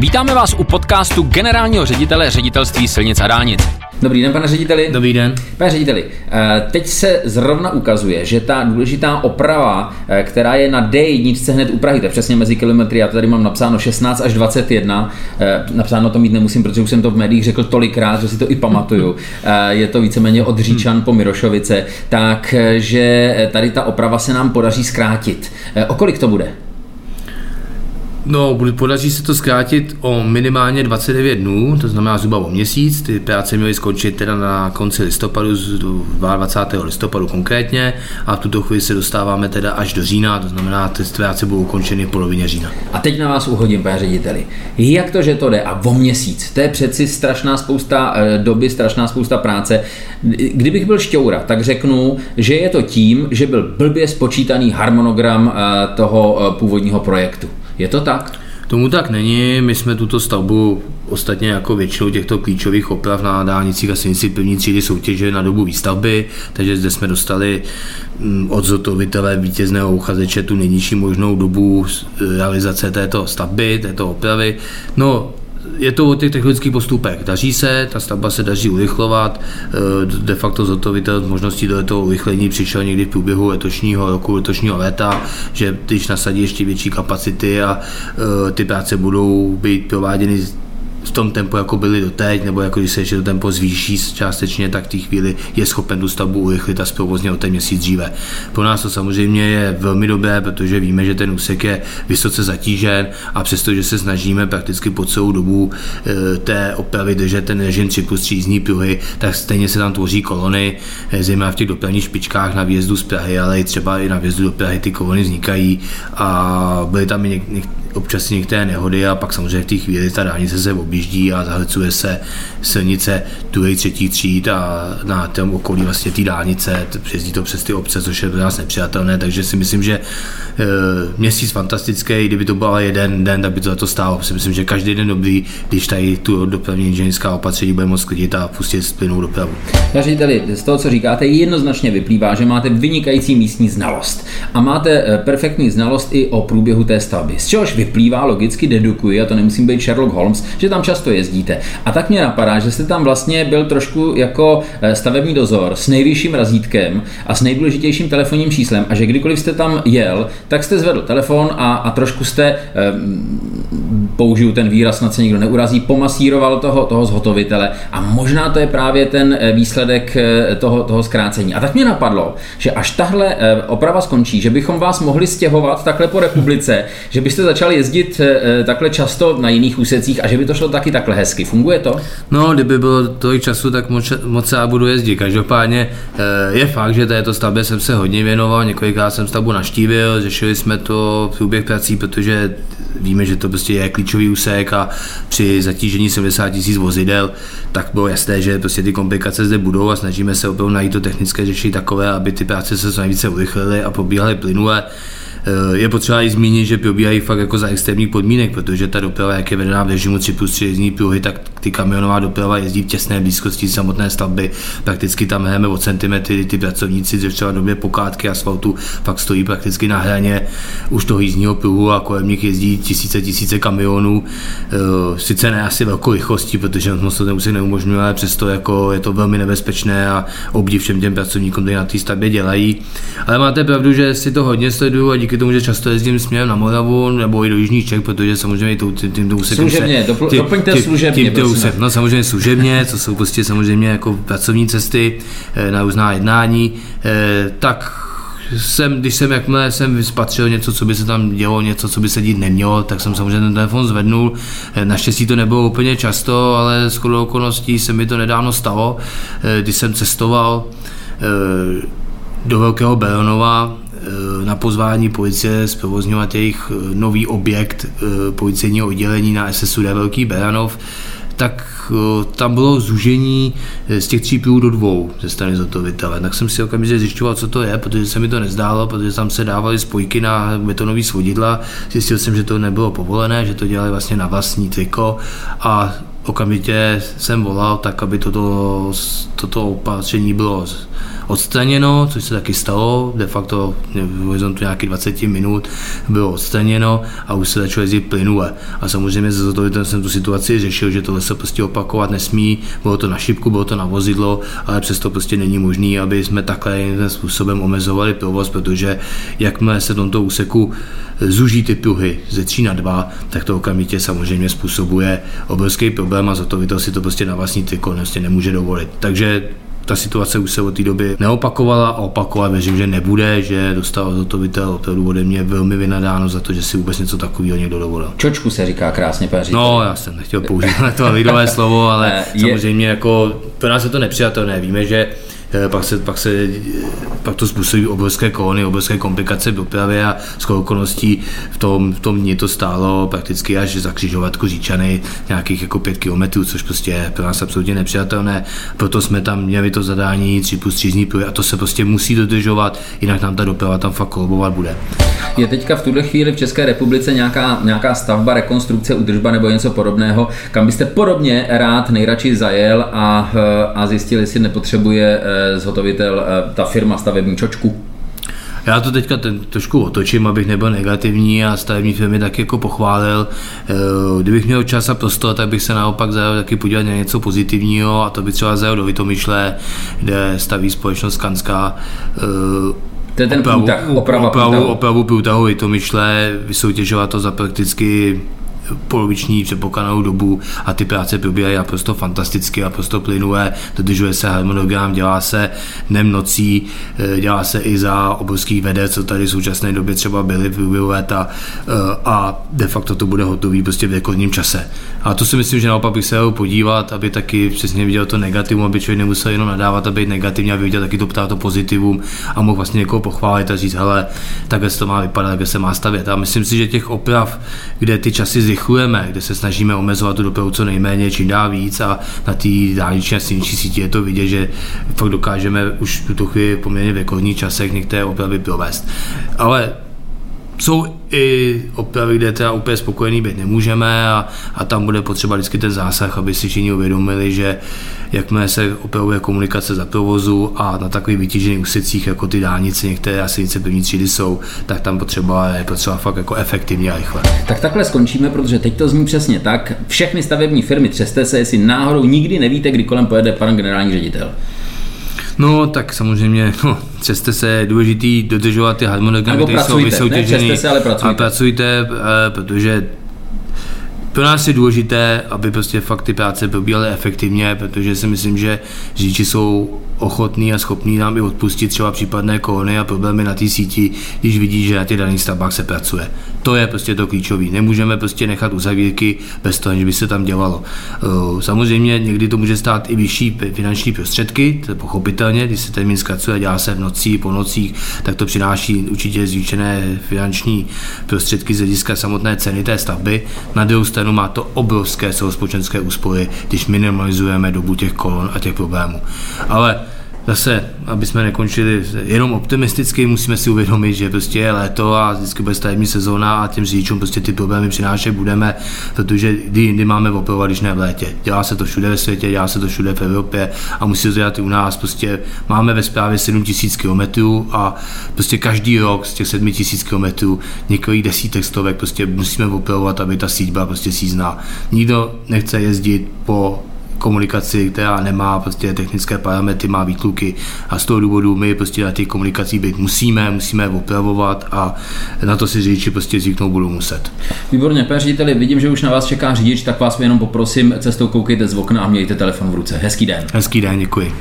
Vítáme vás u podcastu generálního ředitele ředitelství silnic a dálnic. Dobrý den, pane řediteli. Dobrý den. Pane řediteli, eh, teď se zrovna ukazuje, že ta důležitá oprava, eh, která je na D1 hned u Prahy, to je přesně mezi kilometry, já to tady mám napsáno 16 až 21, eh, napsáno to mít nemusím, protože už jsem to v médiích řekl tolikrát, že si to i pamatuju. Je to víceméně od Říčan po Mirošovice, takže tady ta oprava se nám podaří zkrátit. O kolik to bude? No, podaří se to zkrátit o minimálně 29 dnů, to znamená zhruba o měsíc. Ty práce měly skončit teda na konci listopadu, 22. listopadu konkrétně, a v tuto chvíli se dostáváme teda až do října, to znamená, ty práce budou ukončeny v polovině října. A teď na vás uhodím, pane řediteli. Jak to, že to jde a o měsíc? To je přeci strašná spousta eh, doby, strašná spousta práce. Kdybych byl šťoura, tak řeknu, že je to tím, že byl blbě spočítaný harmonogram eh, toho eh, původního projektu. Je to tak? Tomu tak není, my jsme tuto stavbu ostatně jako většinou těchto klíčových oprav na dálnicích a silnici první třídy soutěže na dobu výstavby, takže zde jsme dostali mm, od zotovitele vítězného uchazeče tu nejnižší možnou dobu realizace této stavby, této opravy. No, je to o těch technických postupech. Daří se, ta stavba se daří urychlovat, eh, de facto zhotovitel možností do toho urychlení přišel někdy v průběhu letošního roku, letošního léta, že když nasadí ještě větší kapacity a eh, ty práce budou být prováděny v tom tempu, jako byli doteď, nebo jako když se ještě to tempo zvýší částečně, tak v té chvíli je schopen tu stavbu urychlit a zprovozně o ten měsíc dříve. Pro nás to samozřejmě je velmi dobré, protože víme, že ten úsek je vysoce zatížen a přestože se snažíme prakticky po celou dobu e, té opravy držet ten režim 3 plus 3 jízdní pruhy, tak stejně se tam tvoří kolony, e, zejména v těch dopravních špičkách na výjezdu z Prahy, ale i třeba i na výjezdu do Prahy ty kolony vznikají a byly tam i občas některé nehody a pak samozřejmě v té chvíli ta dálnice se objíždí a zahlecuje se silnice druhé, třetí tříd a na tom okolí vlastně té dálnice, přezdí to přes ty obce, což je pro nás nepřijatelné, takže si myslím, že měsíc fantastický, kdyby to byl jeden den, tak by to za to stálo. Si myslím, že každý den dobrý, když tady tu dopravní inženýrská opatření bude moc klidit a pustit plynou dopravu. Řediteli, z toho, co říkáte, jednoznačně vyplývá, že máte vynikající místní znalost a máte e, perfektní znalost i o průběhu té stavby. Z čehož vyplývá, logicky dedukuji, a to nemusím být Sherlock Holmes, že tam často jezdíte. A tak mě napadá, že jste tam vlastně byl trošku jako eh, stavební dozor s nejvyšším razítkem a s nejdůležitějším telefonním číslem a že kdykoliv jste tam jel, tak jste zvedl telefon a, a trošku jste, eh, použiju ten výraz, snad se nikdo neurazí, pomasíroval toho, toho zhotovitele a možná to je právě ten eh, výsledek toho, toho zkrácení. A tak mě napadlo, že až tahle oprava skončí, že bychom vás mohli stěhovat takhle po republice, že byste začali začal jezdit eh, eh, takhle často na jiných úsecích a že by to šlo taky takhle hezky. Funguje to? No, kdyby bylo tolik času, tak moc, moc já budu jezdit. Každopádně eh, je fakt, že této stavbě jsem se hodně věnoval, několikrát jsem stavbu naštívil, řešili jsme to v průběh prací, protože víme, že to prostě je klíčový úsek a při zatížení 70 tisíc vozidel, tak bylo jasné, že prostě ty komplikace zde budou a snažíme se opravdu najít to technické řešení takové, aby ty práce se co nejvíce urychlily a probíhaly plynule. Eh, je potřeba i zmínit, že probíhají fakt jako za extrémních podmínek, protože ta doprava, jak je vedená v režimu 3 plus 3 jezdní pruhy, tak ty kamionová doprava jezdí v těsné blízkosti samotné stavby. Prakticky tam hrajeme o centimetry, ty pracovníci ze třeba době pokátky asfaltu fakt stojí prakticky na hraně už toho jízdního pruhu a kolem nich jezdí tisíce, tisíce kamionů. Eh, sice ne asi velkou rychlostí, protože moc to už neumožňuje, ale přesto jako je to velmi nebezpečné a obdiv všem těm pracovníkům, kteří na té stavbě dělají. Ale máte pravdu, že si to hodně sleduju a díky tomu, že často jezdím směrem na Moravu nebo i do Jižních Čech, protože samozřejmě tím, tím, tím úsekem služebně, se, tím, doplňte tím, služebně, tím, úsek, no samozřejmě služebně, co jsou prostě samozřejmě jako pracovní cesty eh, na různá jednání, eh, tak jsem, když jsem jakmile jsem spatřil něco, co by se tam dělo, něco, co by se dít nemělo, tak jsem samozřejmě ten telefon zvednul. Eh, naštěstí to nebylo úplně často, ale s okolností se mi to nedávno stalo, když jsem cestoval do Velkého Beronova na pozvání policie zprovozňovat jejich eh, nový objekt eh, policejního oddělení na SSUD Velký Beranov, tak tam bylo zúžení z těch tří půl do dvou ze strany zotovitele. Tak jsem si okamžitě zjišťoval, co to je, protože se mi to nezdálo, protože tam se dávaly spojky na betonové svodidla. Zjistil jsem, že to nebylo povolené, že to dělali vlastně na vlastní triko a okamžitě jsem volal tak, aby toto, toto opatření bylo odstraněno, což se taky stalo, de facto v horizontu nějakých 20 minut bylo odstraněno a už se začalo jezdit plynule. A samozřejmě ze zhotovitel jsem tu situaci řešil, že tohle se prostě opakovat nesmí, bylo to na šipku, bylo to na vozidlo, ale přesto prostě není možné, aby jsme takhle jiným způsobem omezovali provoz, protože jakmile se v tomto úseku zuží ty pruhy ze 3 na 2, tak to okamžitě samozřejmě způsobuje obrovský problém a zhotovitel si to prostě na vlastní triko prostě nemůže dovolit. Takže ta situace už se od té doby neopakovala a opakovat věřím, že nebude, že dostal zhotovitel opravdu ode mě velmi vynadáno za to, že si vůbec něco takového někdo dovolil. Čočku se říká krásně, paří. No, já jsem nechtěl použít to lidové slovo, ale je... samozřejmě jako pro nás je to nepřijatelné. Víme, že Eh, pak, se, pak, se, pak to způsobí obrovské kolony, obrovské komplikace v dopravě a z okolností v tom, v tom dní to stálo prakticky až za křižovatku Říčany nějakých jako pět kilometrů, což prostě je pro nás absolutně nepřijatelné. Proto jsme tam měli to zadání 3 plus 3 dní a to se prostě musí dodržovat, jinak nám ta doprava tam fakt kolobovat bude. Je teďka v tuhle chvíli v České republice nějaká, nějaká stavba, rekonstrukce, udržba nebo něco podobného, kam byste podobně rád nejradši zajel a, eh, a zjistil, jestli nepotřebuje eh, zhotovitel, eh, ta firma stavební čočku? Já to teďka ten, trošku otočím, abych nebyl negativní a stavební firmy tak jako pochválil. Eh, kdybych měl čas a prostor, tak bych se naopak zajel taky podívat na něco pozitivního a to by třeba zajel do Vitomyšle, kde staví společnost Kanská eh, to je ten opravu, průtah, oprava opravu, průtahu. opravu průtahu Vitomyšle, vysoutěžovat to za prakticky poloviční předpokládanou dobu a ty práce probíhají naprosto fantasticky, naprosto plynulé, dodržuje se harmonogram, dělá se dnem nocí, eh, dělá se i za obrovský vede, co tady v současné době třeba byly v průběhu léta eh, a de facto to bude hotový prostě v rekordním čase. A to si myslím, že naopak bych se měl podívat, aby taky přesně viděl to negativum, aby člověk nemusel jenom nadávat a být negativní, aby viděl taky to ptát to pozitivum a mohl vlastně někoho pochválit a říct, hele, takhle to má vypadat, takhle se má stavět. A myslím si, že těch oprav, kde ty časy zrychlujeme, kde se snažíme omezovat tu dopravu co nejméně, čím dá víc a na té dálniční a silniční síti je to vidět, že fakt dokážeme už v tuto chvíli poměrně v rekordních časech některé opravy provést. Ale jsou i opravy, kde teda úplně spokojený být nemůžeme a, a tam bude potřeba vždycky ten zásah, aby si všichni uvědomili, že jakmile se opravuje komunikace za provozu a na takových vytížených úsecích, jako ty dálnice, některé asi silnice první třídy jsou, tak tam potřeba je potřeba fakt jako efektivně a rychle. Tak takhle skončíme, protože teď to zní přesně tak. Všechny stavební firmy třeste se, jestli náhodou nikdy nevíte, kdy kolem pojede pan generální ředitel. No, tak samozřejmě, no, ceste se je důležitý dodržovat ty harmonogramy, které jsou vysoutěžené. ale pracujte. A pracujte, eh, protože pro nás je důležité, aby prostě fakt ty práce probíhaly efektivně, protože si myslím, že řidiči jsou ochotný a schopný nám i odpustit třeba případné kolony a problémy na té síti, když vidí, že na těch daných stavbách se pracuje. To je prostě to klíčové. Nemůžeme prostě nechat uzavírky bez toho, že by se tam dělalo. Eh, samozřejmě někdy to může stát i vyšší finanční prostředky, to je pochopitelně, když se termín zkracuje, dělá se v noci, po nocích, tak to přináší určitě zvýšené finanční prostředky z hlediska samotné ceny té stavby. Na druhou stranu má to obrovské celospočenské úspory, když minimalizujeme dobu těch kolon a těch problémů. Ale zase, aby jsme nekončili jenom optimisticky, musíme si uvědomit, že prostě je léto a vždycky bude stavební sezóna a těm řidičům prostě ty problémy přinášet budeme, protože kdy jindy máme opravovat, když ne v létě. Dělá se to všude ve světě, dělá se to všude v Evropě a musí to dělat i u nás. Prostě máme ve správě 7000 km a prostě každý rok z těch 7000 km několik desítek stovek prostě musíme opravovat, aby ta síť byla prostě sízná. Nikdo nechce jezdit po komunikaci, která nemá prostě technické parametry, má výtluky a z toho důvodu my prostě na těch komunikacích být musíme, musíme je opravovat a na to si řidiči prostě zvyknout budou muset. Výborně, pane řediteli, vidím, že už na vás čeká řidič, tak vás jenom poprosím, cestou koukejte z okna a mějte telefon v ruce. Hezký den. Hezký den, děkuji.